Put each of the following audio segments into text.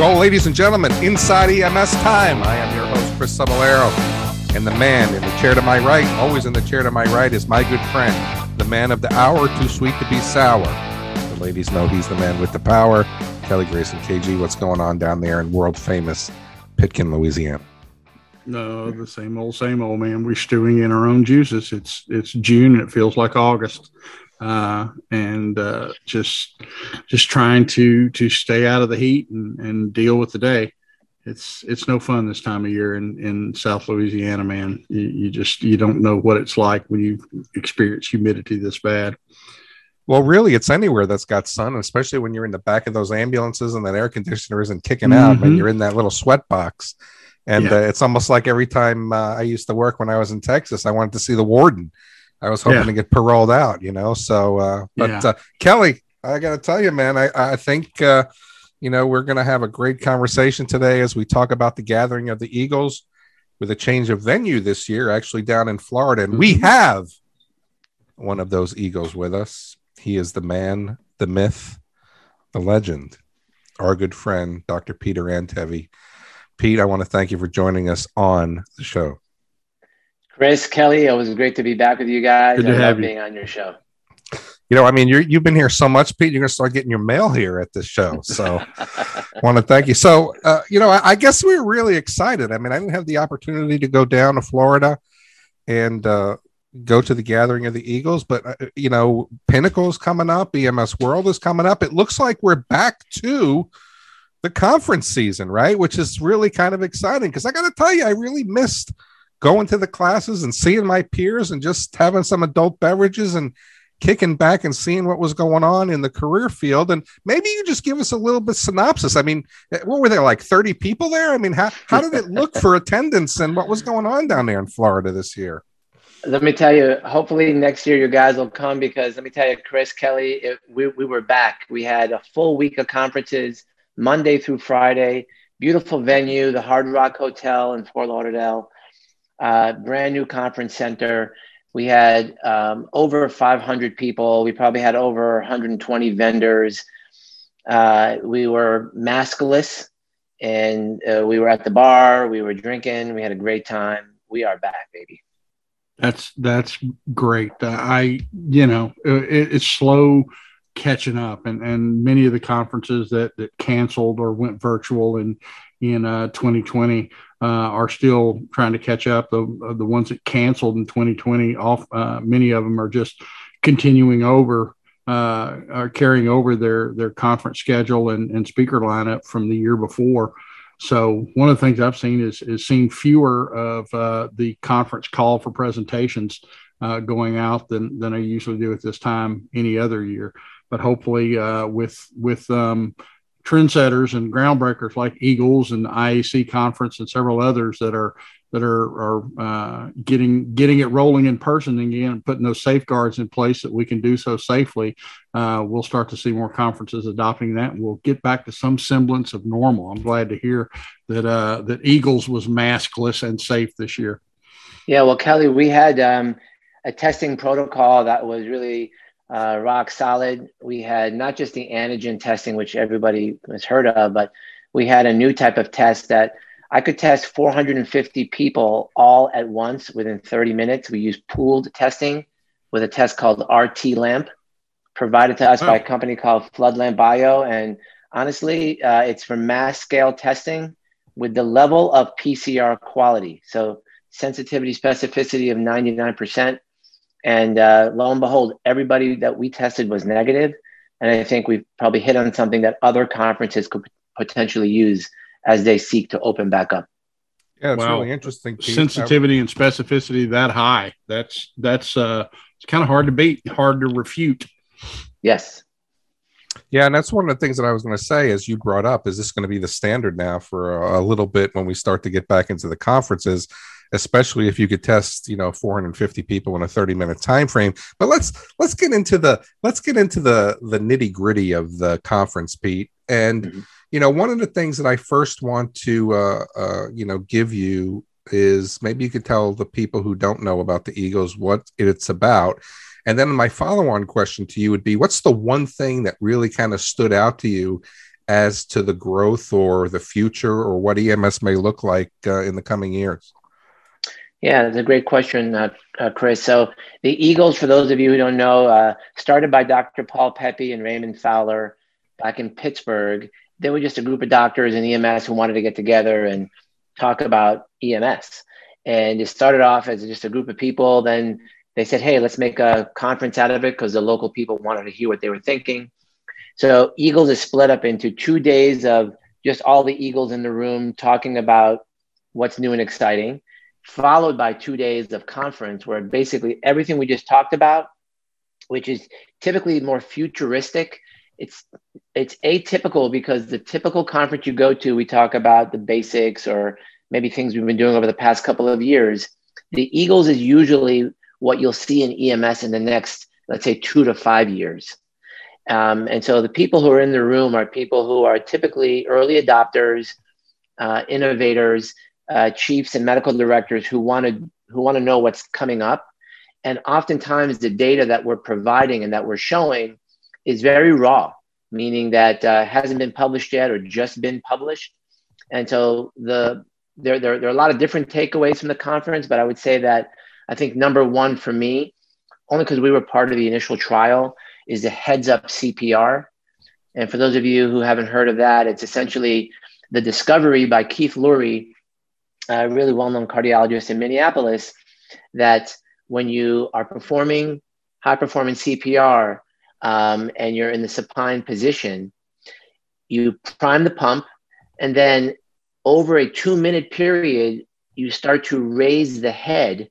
Well, ladies and gentlemen, inside EMS time. I am your host, Chris Cebollero. And the man in the chair to my right, always in the chair to my right, is my good friend, the man of the hour, too sweet to be sour. The ladies know he's the man with the power. Kelly Grayson, KG, what's going on down there in world famous Pitkin, Louisiana? No, the same old, same old man. We're stewing in our own juices. It's it's June it feels like August uh, and uh, just just trying to to stay out of the heat and, and deal with the day. It's it's no fun this time of year in, in South Louisiana, man. You, you just you don't know what it's like when you experience humidity this bad. Well, really, it's anywhere that's got sun, especially when you're in the back of those ambulances and that air conditioner isn't kicking out, mm-hmm. and you're in that little sweat box. And yeah. uh, it's almost like every time uh, I used to work when I was in Texas, I wanted to see the warden I was hoping yeah. to get paroled out, you know. So, uh, but yeah. uh, Kelly, I got to tell you, man, I I think uh, you know we're going to have a great conversation today as we talk about the gathering of the Eagles with a change of venue this year, actually down in Florida, and mm-hmm. we have one of those Eagles with us. He is the man, the myth, the legend, our good friend, Dr. Peter Antevy. Pete, I want to thank you for joining us on the show. Chris Kelly, it was great to be back with you guys. Good to I have you. being on your show. You know, I mean, you have been here so much, Pete. You're going to start getting your mail here at this show. So, I want to thank you. So, uh, you know, I, I, guess we are really excited. I mean, I didn't have the opportunity to go down to Florida and uh, go to the gathering of the Eagles, but uh, you know, Pinnacle's coming up. EMS World is coming up. It looks like we're back to the conference season, right? Which is really kind of exciting because I got to tell you, I really missed going to the classes and seeing my peers and just having some adult beverages and kicking back and seeing what was going on in the career field. And maybe you just give us a little bit synopsis. I mean, eh, what were there like 30 people there? I mean, how, how did it look for attendance and what was going on down there in Florida this year? Let me tell you, hopefully next year you guys will come because let me tell you, Chris Kelly, it, we, we were back. We had a full week of conferences Monday through Friday, beautiful venue, the Hard Rock Hotel in Fort Lauderdale uh, brand new conference center. We had um, over 500 people. We probably had over 120 vendors. Uh, we were maskless and uh, we were at the bar. We were drinking. We had a great time. We are back, baby. That's that's great. Uh, I you know it, it's slow catching up, and and many of the conferences that that canceled or went virtual in in uh, 2020 uh, are still trying to catch up. The uh, the ones that canceled in 2020, off uh, many of them are just continuing over, uh, are carrying over their their conference schedule and, and speaker lineup from the year before. So one of the things I've seen is is seeing fewer of uh, the conference call for presentations uh, going out than than I usually do at this time any other year. But hopefully, with with um, trendsetters and groundbreakers like Eagles and IAC conference and several others that are that are are uh, getting getting it rolling in person again and putting those safeguards in place that we can do so safely. Uh, we'll start to see more conferences adopting that, and we'll get back to some semblance of normal. I'm glad to hear that uh, that Eagles was maskless and safe this year. Yeah, well, Kelly, we had um, a testing protocol that was really uh, rock solid. We had not just the antigen testing, which everybody has heard of, but we had a new type of test that I could test 450 people all at once within 30 minutes. We used pooled testing with a test called RT Lamp, provided to us oh. by a company called Floodlamp Bio. And honestly, uh, it's for mass scale testing with the level of PCR quality. So sensitivity, specificity of 99%, and uh, lo and behold, everybody that we tested was negative. And I think we've probably hit on something that other conferences could potentially use as they seek to open back up. Yeah, it's wow. really interesting. Pete. Sensitivity and specificity that high. That's that's uh it's kind of hard to beat, hard to refute. Yes. Yeah, and that's one of the things that I was going to say, as you brought up, is this going to be the standard now for a, a little bit when we start to get back into the conferences? Especially if you could test you know 450 people in a 30 minute time frame but let's let's get into the let's get into the the nitty gritty of the conference pete and mm-hmm. you know one of the things that i first want to uh, uh, you know give you is maybe you could tell the people who don't know about the eagles what it's about and then my follow-on question to you would be what's the one thing that really kind of stood out to you as to the growth or the future or what EMS may look like uh, in the coming years? Yeah, that's a great question, uh, uh, Chris. So the Eagles, for those of you who don't know, uh, started by Dr. Paul Pepe and Raymond Fowler back in Pittsburgh. They were just a group of doctors in EMS who wanted to get together and talk about EMS. And it started off as just a group of people. Then they said, hey, let's make a conference out of it because the local people wanted to hear what they were thinking. So Eagles is split up into two days of just all the Eagles in the room talking about what's new and exciting followed by two days of conference where basically everything we just talked about, which is typically more futuristic, it's it's atypical because the typical conference you go to, we talk about the basics or maybe things we've been doing over the past couple of years. The Eagles is usually what you'll see in EMS in the next, let's say, two to five years. Um, and so the people who are in the room are people who are typically early adopters, uh, innovators, uh, chiefs and medical directors who want to who want to know what's coming up. And oftentimes the data that we're providing and that we're showing is very raw meaning that uh, hasn't been published yet or just been published. And so the there, there, there are a lot of different takeaways from the conference but i would say that i think number one for me only because we were part of the initial trial is the heads up cpr and for those of you who haven't heard of that it's essentially the discovery by keith lurie a really well-known cardiologist in Minneapolis, that when you are performing high-performance CPR um, and you're in the supine position, you prime the pump, and then over a two-minute period, you start to raise the head,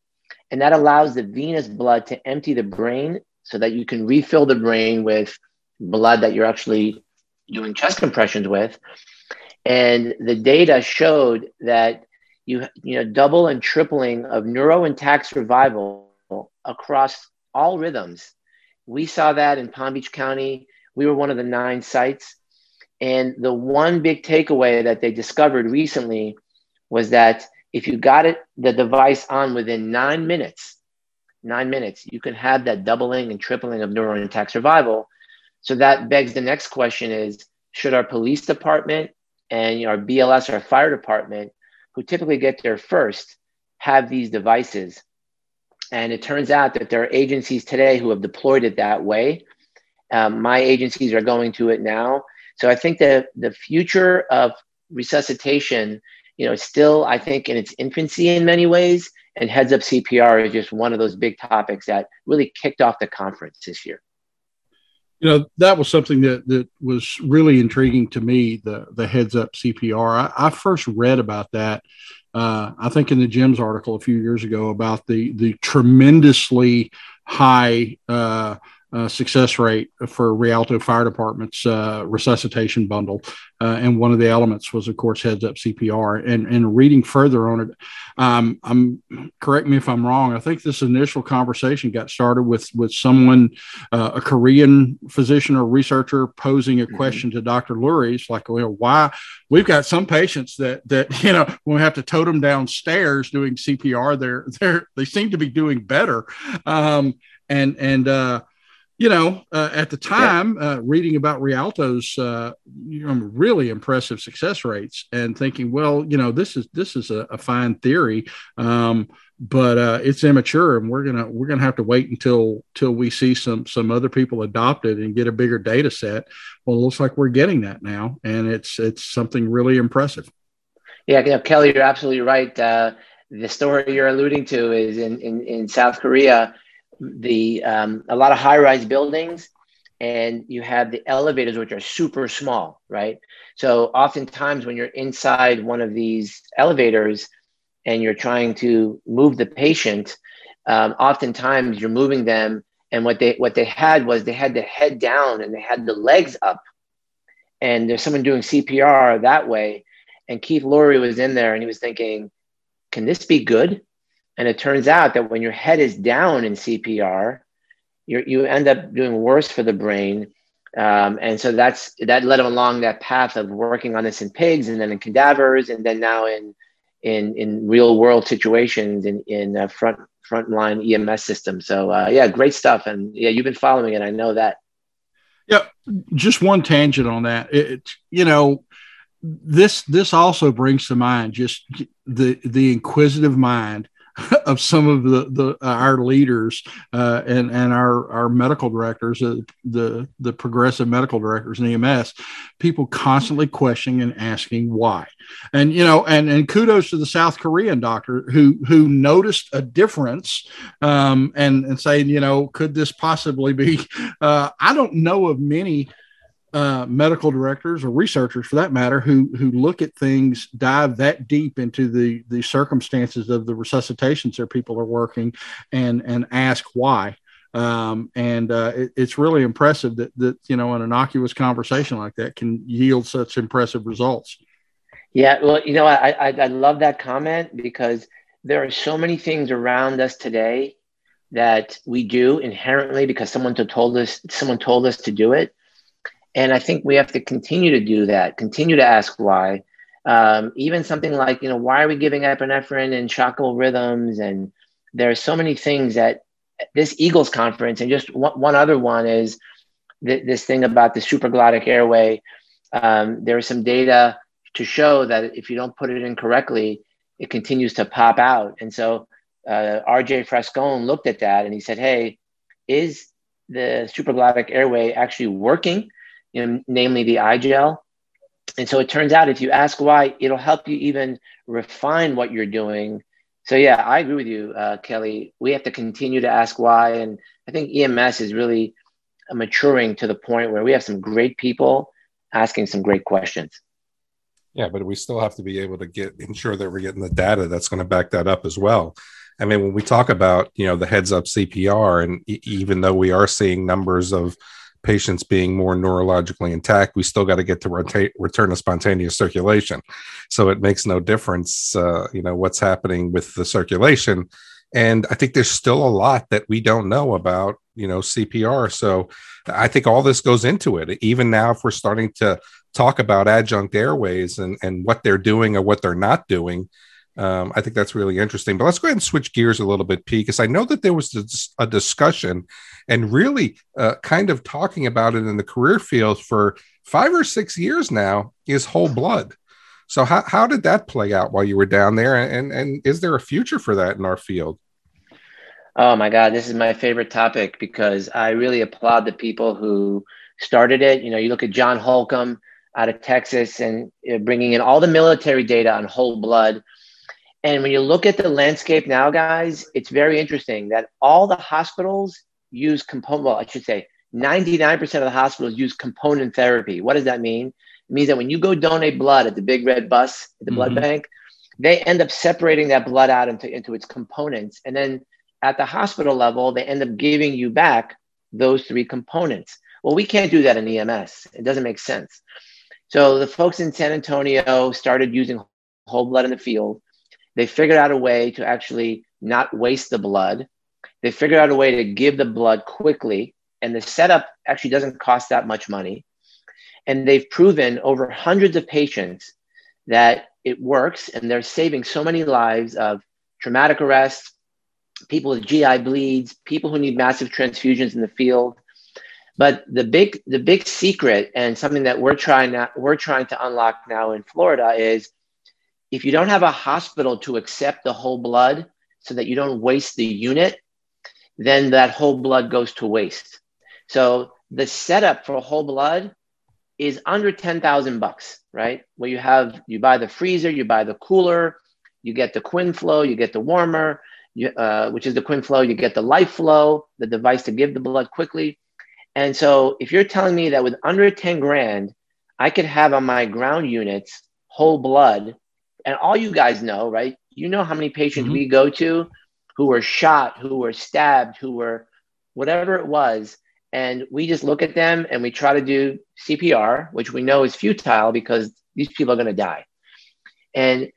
and that allows the venous blood to empty the brain so that you can refill the brain with blood that you're actually doing chest compressions with. And the data showed that you you know double and tripling of neuro intact survival across all rhythms. We saw that in Palm Beach County. We were one of the nine sites. And the one big takeaway that they discovered recently was that if you got it, the device on within nine minutes, nine minutes, you can have that doubling and tripling of neuro intact survival. So that begs the next question is, should our police department and our BLS, our fire department, who typically get there first have these devices. And it turns out that there are agencies today who have deployed it that way. Um, my agencies are going to it now. So I think that the future of resuscitation, you know, still, I think, in its infancy in many ways. And heads up CPR is just one of those big topics that really kicked off the conference this year you know that was something that that was really intriguing to me the the heads up cpr i, I first read about that uh, i think in the JEMS article a few years ago about the the tremendously high uh, uh, success rate for Rialto Fire Department's uh, resuscitation bundle. Uh, and one of the elements was, of course, heads up CPR. And, and reading further on it, um, I'm correct me if I'm wrong. I think this initial conversation got started with with someone, uh, a Korean physician or researcher, posing a mm-hmm. question to Dr. Lurie. It's like, well, why we've got some patients that that you know when we have to tote them downstairs doing CPR, they're they're they seem to be doing better. Um, and and uh, you know, uh, at the time, yeah. uh, reading about Rialto's uh, you know, really impressive success rates, and thinking, well, you know, this is this is a, a fine theory, um, but uh, it's immature, and we're gonna we're gonna have to wait until till we see some some other people adopt it and get a bigger data set. Well, it looks like we're getting that now, and it's it's something really impressive. Yeah, you know, Kelly, you're absolutely right. Uh, the story you're alluding to is in in, in South Korea the um, a lot of high rise buildings and you have the elevators which are super small right? So oftentimes when you're inside one of these elevators and you're trying to move the patient um, oftentimes you're moving them and what they what they had was they had the head down and they had the legs up. And there's someone doing cpr that way. And keith lurie was in there and he was thinking can this be good and it turns out that when your head is down in CPR, you end up doing worse for the brain. Um, and so that's that led him along that path of working on this in pigs and then in cadavers and then now in in in real world situations in in uh, front frontline EMS systems. So uh, yeah, great stuff. And yeah, you've been following it. I know that. Yeah, just one tangent on that. It, you know, this this also brings to mind just the the inquisitive mind of some of the, the uh, our leaders uh, and and our our medical directors, uh, the the progressive medical directors in EMS, people constantly questioning and asking why, and you know, and and kudos to the South Korean doctor who who noticed a difference, um, and and saying, you know, could this possibly be? Uh, I don't know of many uh, medical directors or researchers for that matter who who look at things dive that deep into the the circumstances of the resuscitations their people are working and and ask why. Um, and uh, it, it's really impressive that that you know an innocuous conversation like that can yield such impressive results. Yeah well you know I, I i love that comment because there are so many things around us today that we do inherently because someone told us someone told us to do it and I think we have to continue to do that, continue to ask why. Um, even something like, you know, why are we giving epinephrine and shockable rhythms? And there are so many things that this Eagles conference, and just one, one other one is th- this thing about the supraglottic airway. Um, there is some data to show that if you don't put it in correctly, it continues to pop out. And so uh, RJ Frascone looked at that and he said, hey, is the supraglottic airway actually working? You know, namely the i-gel. And so it turns out if you ask why, it'll help you even refine what you're doing. So yeah, I agree with you, uh, Kelly. We have to continue to ask why, and I think EMS is really maturing to the point where we have some great people asking some great questions. Yeah, but we still have to be able to get ensure that we're getting the data that's going to back that up as well. I mean, when we talk about you know the heads up CPR, and e- even though we are seeing numbers of patients being more neurologically intact, we still got to get to return to spontaneous circulation. So it makes no difference, uh, you know, what's happening with the circulation. And I think there's still a lot that we don't know about, you know, CPR. So I think all this goes into it. Even now, if we're starting to talk about adjunct airways and, and what they're doing or what they're not doing, um, I think that's really interesting. But let's go ahead and switch gears a little bit, Pete, because I know that there was a discussion and really uh, kind of talking about it in the career field for five or six years now is whole blood. So how, how did that play out while you were down there? And, and is there a future for that in our field? Oh my God, this is my favorite topic because I really applaud the people who started it. You know, you look at John Holcomb out of Texas and uh, bringing in all the military data on whole blood and when you look at the landscape now, guys, it's very interesting that all the hospitals use component, well, I should say 99% of the hospitals use component therapy. What does that mean? It means that when you go donate blood at the big red bus at the mm-hmm. blood bank, they end up separating that blood out into, into its components. And then at the hospital level, they end up giving you back those three components. Well, we can't do that in EMS. It doesn't make sense. So the folks in San Antonio started using whole blood in the field. They figured out a way to actually not waste the blood. They figured out a way to give the blood quickly, and the setup actually doesn't cost that much money. And they've proven over hundreds of patients that it works, and they're saving so many lives of traumatic arrest, people with GI bleeds, people who need massive transfusions in the field. But the big the big secret and something that we're trying to, we're trying to unlock now in Florida is if you don't have a hospital to accept the whole blood so that you don't waste the unit, then that whole blood goes to waste. So the setup for whole blood is under 10,000 bucks, right? Where you have, you buy the freezer, you buy the cooler, you get the QinFlow, you get the warmer, you, uh, which is the QinFlow, you get the LifeFlow, the device to give the blood quickly. And so if you're telling me that with under 10 grand, I could have on my ground units whole blood and all you guys know, right? You know how many patients mm-hmm. we go to who were shot, who were stabbed, who were whatever it was. And we just look at them and we try to do CPR, which we know is futile because these people are going to die. And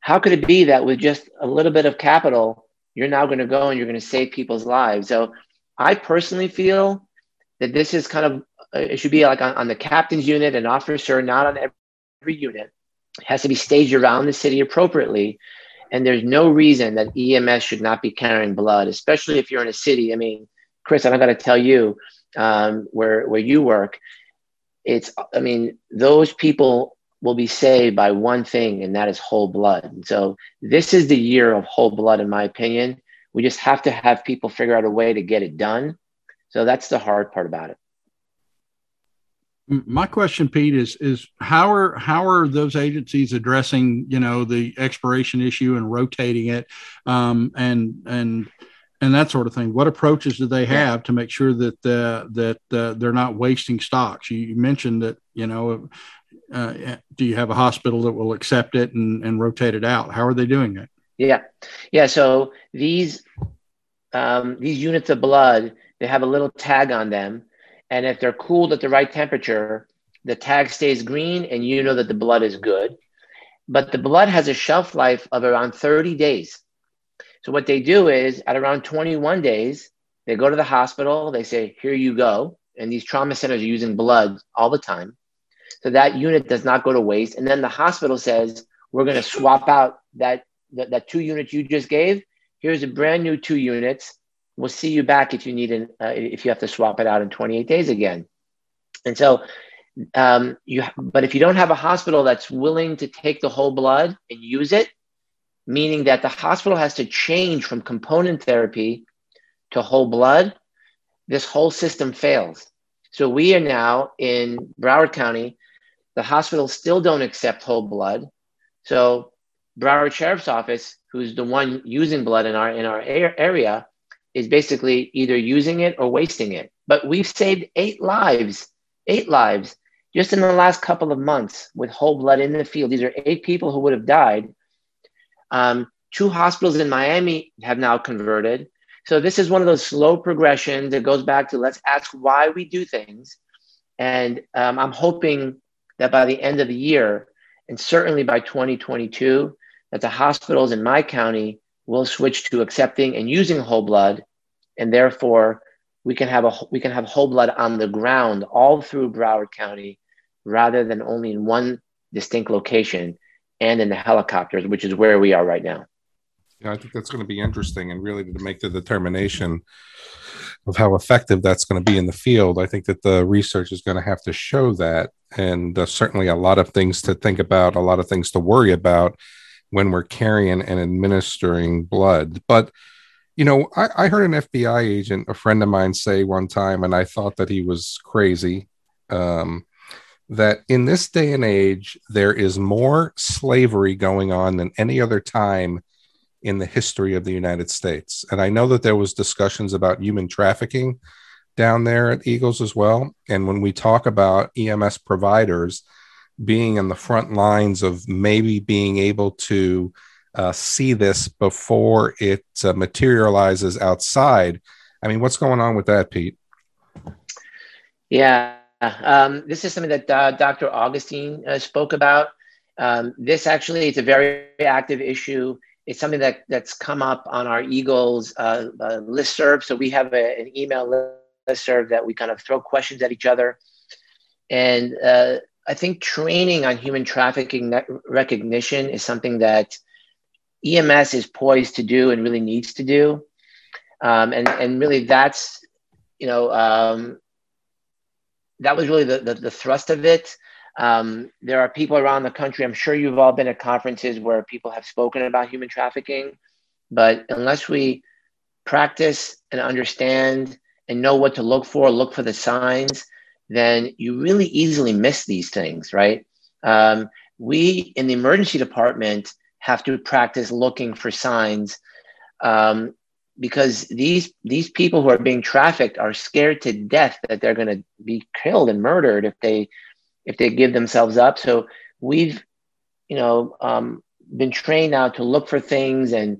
how could it be that with just a little bit of capital, you're now going to go and you're going to save people's lives? So I personally feel that this is kind of, it should be like on, on the captain's unit, an officer, not on every unit has to be staged around the city appropriately. And there's no reason that EMS should not be carrying blood, especially if you're in a city. I mean, Chris, I'm got to tell you, um, where where you work, it's I mean those people will be saved by one thing, and that is whole blood. And so this is the year of whole blood, in my opinion. We just have to have people figure out a way to get it done. So that's the hard part about it. My question, Pete, is is how are how are those agencies addressing you know the expiration issue and rotating it, um, and and and that sort of thing. What approaches do they have to make sure that uh, that uh, they're not wasting stocks? You, you mentioned that you know, uh, do you have a hospital that will accept it and, and rotate it out? How are they doing it? Yeah, yeah. So these um, these units of blood, they have a little tag on them, and if they're cooled at the right temperature, the tag stays green, and you know that the blood is good. But the blood has a shelf life of around 30 days. So what they do is at around 21 days, they go to the hospital, they say, here you go. And these trauma centers are using blood all the time. So that unit does not go to waste. And then the hospital says, we're going to swap out that, that, that, two units you just gave. Here's a brand new two units. We'll see you back if you need an, uh, if you have to swap it out in 28 days again. And so, um, you, but if you don't have a hospital that's willing to take the whole blood and use it, meaning that the hospital has to change from component therapy to whole blood, this whole system fails. So we are now in Broward County. The hospitals still don't accept whole blood. So Broward Sheriff's Office, who's the one using blood in our in our area, is basically either using it or wasting it. But we've saved eight lives, eight lives just in the last couple of months with whole blood in the field. These are eight people who would have died um, two hospitals in Miami have now converted. So this is one of those slow progressions that goes back to let's ask why we do things. And um, I'm hoping that by the end of the year, and certainly by 2022, that the hospitals in my county will switch to accepting and using whole blood, and therefore we can have a we can have whole blood on the ground all through Broward County, rather than only in one distinct location and in the helicopters, which is where we are right now. Yeah, I think that's going to be interesting and really to make the determination of how effective that's going to be in the field. I think that the research is going to have to show that. And uh, certainly a lot of things to think about, a lot of things to worry about when we're carrying and administering blood. But, you know, I, I heard an FBI agent, a friend of mine, say one time, and I thought that he was crazy. Um, that in this day and age, there is more slavery going on than any other time in the history of the United States. And I know that there was discussions about human trafficking down there at Eagles as well. And when we talk about EMS providers being in the front lines of maybe being able to uh, see this before it uh, materializes outside, I mean, what's going on with that, Pete? Yeah, um, this is something that uh, Dr. Augustine uh, spoke about. Um, this actually it's a very active issue. It's something that that's come up on our Eagles uh, uh, listserv. So we have a, an email listserv that we kind of throw questions at each other. And uh, I think training on human trafficking recognition is something that EMS is poised to do and really needs to do. Um, and, and really that's, you know, um, that was really the, the, the thrust of it. Um, there are people around the country. I'm sure you've all been at conferences where people have spoken about human trafficking, but unless we practice and understand and know what to look for, look for the signs, then you really easily miss these things, right? Um, we in the emergency department have to practice looking for signs um, because these these people who are being trafficked are scared to death that they're going to be killed and murdered if they if they give themselves up so we've you know um, been trained now to look for things and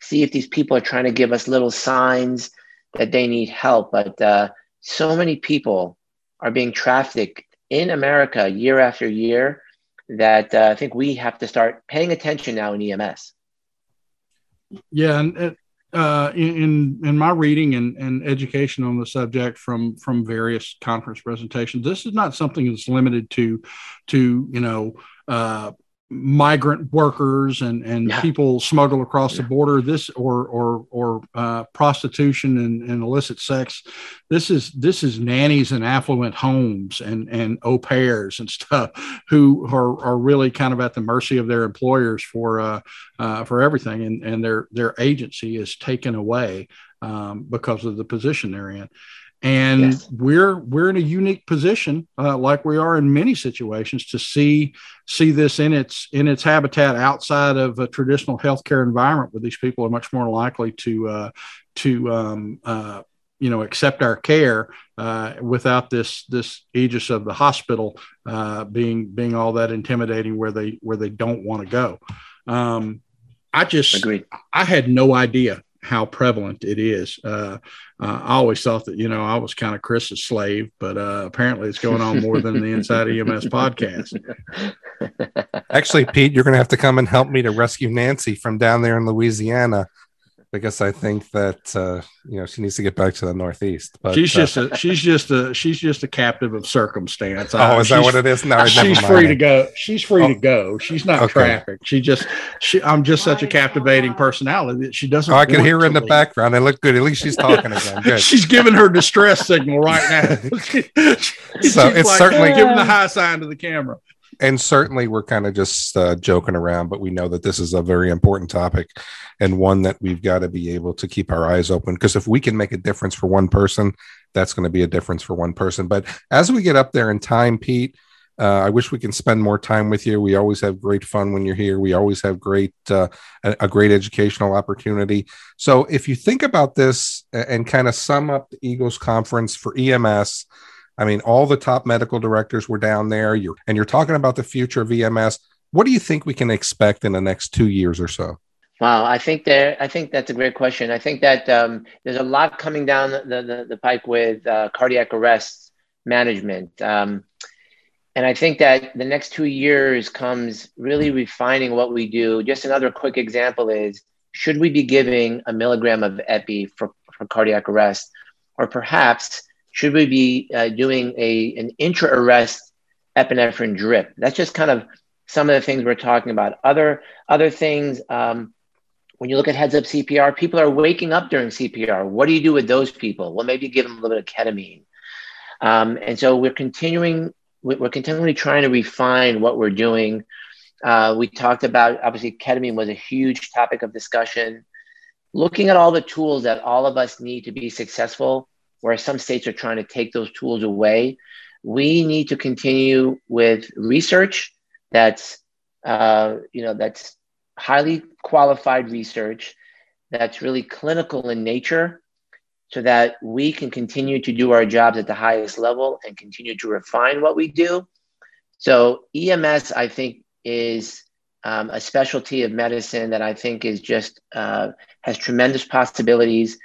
see if these people are trying to give us little signs that they need help but uh, so many people are being trafficked in america year after year that uh, i think we have to start paying attention now in ems yeah and uh, in in my reading and, and education on the subject from from various conference presentations, this is not something that's limited to to you know uh, migrant workers and and yeah. people smuggled across yeah. the border this or or or uh, prostitution and, and, illicit sex this is this is nannies in affluent homes and and au pairs and stuff who are, are really kind of at the mercy of their employers for uh, uh, for everything and and their their agency is taken away um, because of the position they're in and yes. we're we're in a unique position uh, like we are in many situations to see see this in its in its habitat outside of a traditional healthcare environment where these people are much more likely to uh, to um, uh, you know accept our care uh, without this this aegis of the hospital uh, being being all that intimidating where they where they don't want to go um, I just Agreed. I had no idea how prevalent it is. Uh, I always thought that you know I was kind of Chris's slave, but uh, apparently it's going on more than the Inside EMS podcast. Actually, Pete, you're going to have to come and help me to rescue Nancy from down there in Louisiana because I think that uh, you know she needs to get back to the Northeast. But she's uh, just a she's just a she's just a captive of circumstance. Oh, is that what it is? No, she's free to go. She's free oh. to go. She's not okay. trafficked. She just she. I'm just such a captivating personality that she doesn't. Oh, I can hear her in the leave. background. They look good. At least she's talking again. Good. she's giving her distress signal right now. so it's like, certainly giving the high sign to the camera and certainly we're kind of just uh, joking around, but we know that this is a very important topic and one that we've got to be able to keep our eyes open because if we can make a difference for one person, that's going to be a difference for one person. But as we get up there in time, Pete, uh, I wish we can spend more time with you. We always have great fun when you're here. We always have great uh, a, a, great educational opportunity. So if you think about this and, and kind of sum up the Eagles conference for EMS I mean, all the top medical directors were down there. You're and you're talking about the future of EMS. What do you think we can expect in the next two years or so? Wow, I think there. I think that's a great question. I think that um, there's a lot coming down the the, the pike with uh, cardiac arrest management, um, and I think that the next two years comes really refining what we do. Just another quick example is: should we be giving a milligram of epi for, for cardiac arrest, or perhaps should we be uh, doing a an intra arrest epinephrine drip? That's just kind of some of the things we're talking about. Other other things. Um, when you look at heads up CPR, people are waking up during CPR. What do you do with those people? Well, maybe give them a little bit of ketamine. Um, and so we're continuing. We're continually trying to refine what we're doing. Uh, we talked about obviously ketamine was a huge topic of discussion. Looking at all the tools that all of us need to be successful where some states are trying to take those tools away. We need to continue with research that's, uh, you know, that's highly qualified research that's really clinical in nature so that we can continue to do our jobs at the highest level and continue to refine what we do. So EMS, I think, is um, a specialty of medicine that I think is just uh, has tremendous possibilities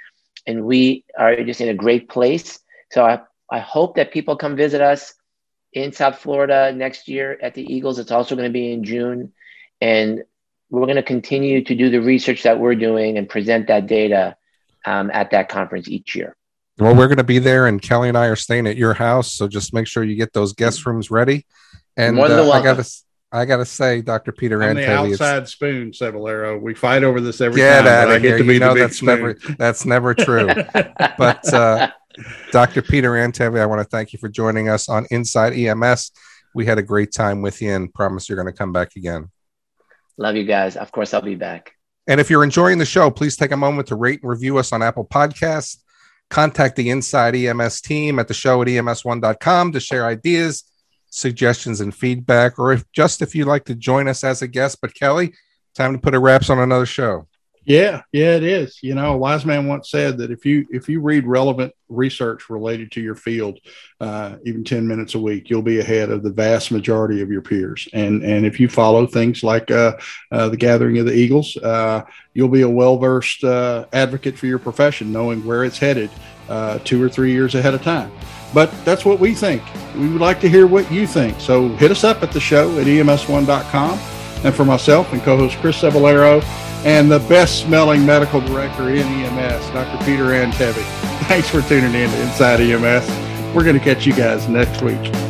and we are just in a great place. So I, I hope that people come visit us in South Florida next year at the Eagles. It's also going to be in June. And we're going to continue to do the research that we're doing and present that data um, at that conference each year. Well, we're going to be there, and Kelly and I are staying at your house. So just make sure you get those guest rooms ready. And uh, I got to I gotta say, Doctor Peter I'm the outside spoon, Cebollero. We fight over this every get time. Get out of here! you know that's spoon. never that's never true. but uh, Dr. Peter Antevy, I want to thank you for joining us on Inside EMS. We had a great time with you, and promise you're going to come back again. Love you guys. Of course, I'll be back. And if you're enjoying the show, please take a moment to rate and review us on Apple Podcasts. Contact the Inside EMS team at the show at ems1.com to share ideas suggestions and feedback, or if just if you'd like to join us as a guest. But Kelly, time to put a wraps on another show. Yeah, yeah, it is. You know, a wise man once said that if you if you read relevant research related to your field, uh, even ten minutes a week, you'll be ahead of the vast majority of your peers. And and if you follow things like uh, uh, the Gathering of the Eagles, uh, you'll be a well versed uh, advocate for your profession, knowing where it's headed uh, two or three years ahead of time. But that's what we think. We would like to hear what you think. So hit us up at the show at ems1.com. And for myself and co host Chris Cebollero and the best smelling medical director in EMS, Dr. Peter Antevy. Thanks for tuning in to Inside EMS. We're going to catch you guys next week.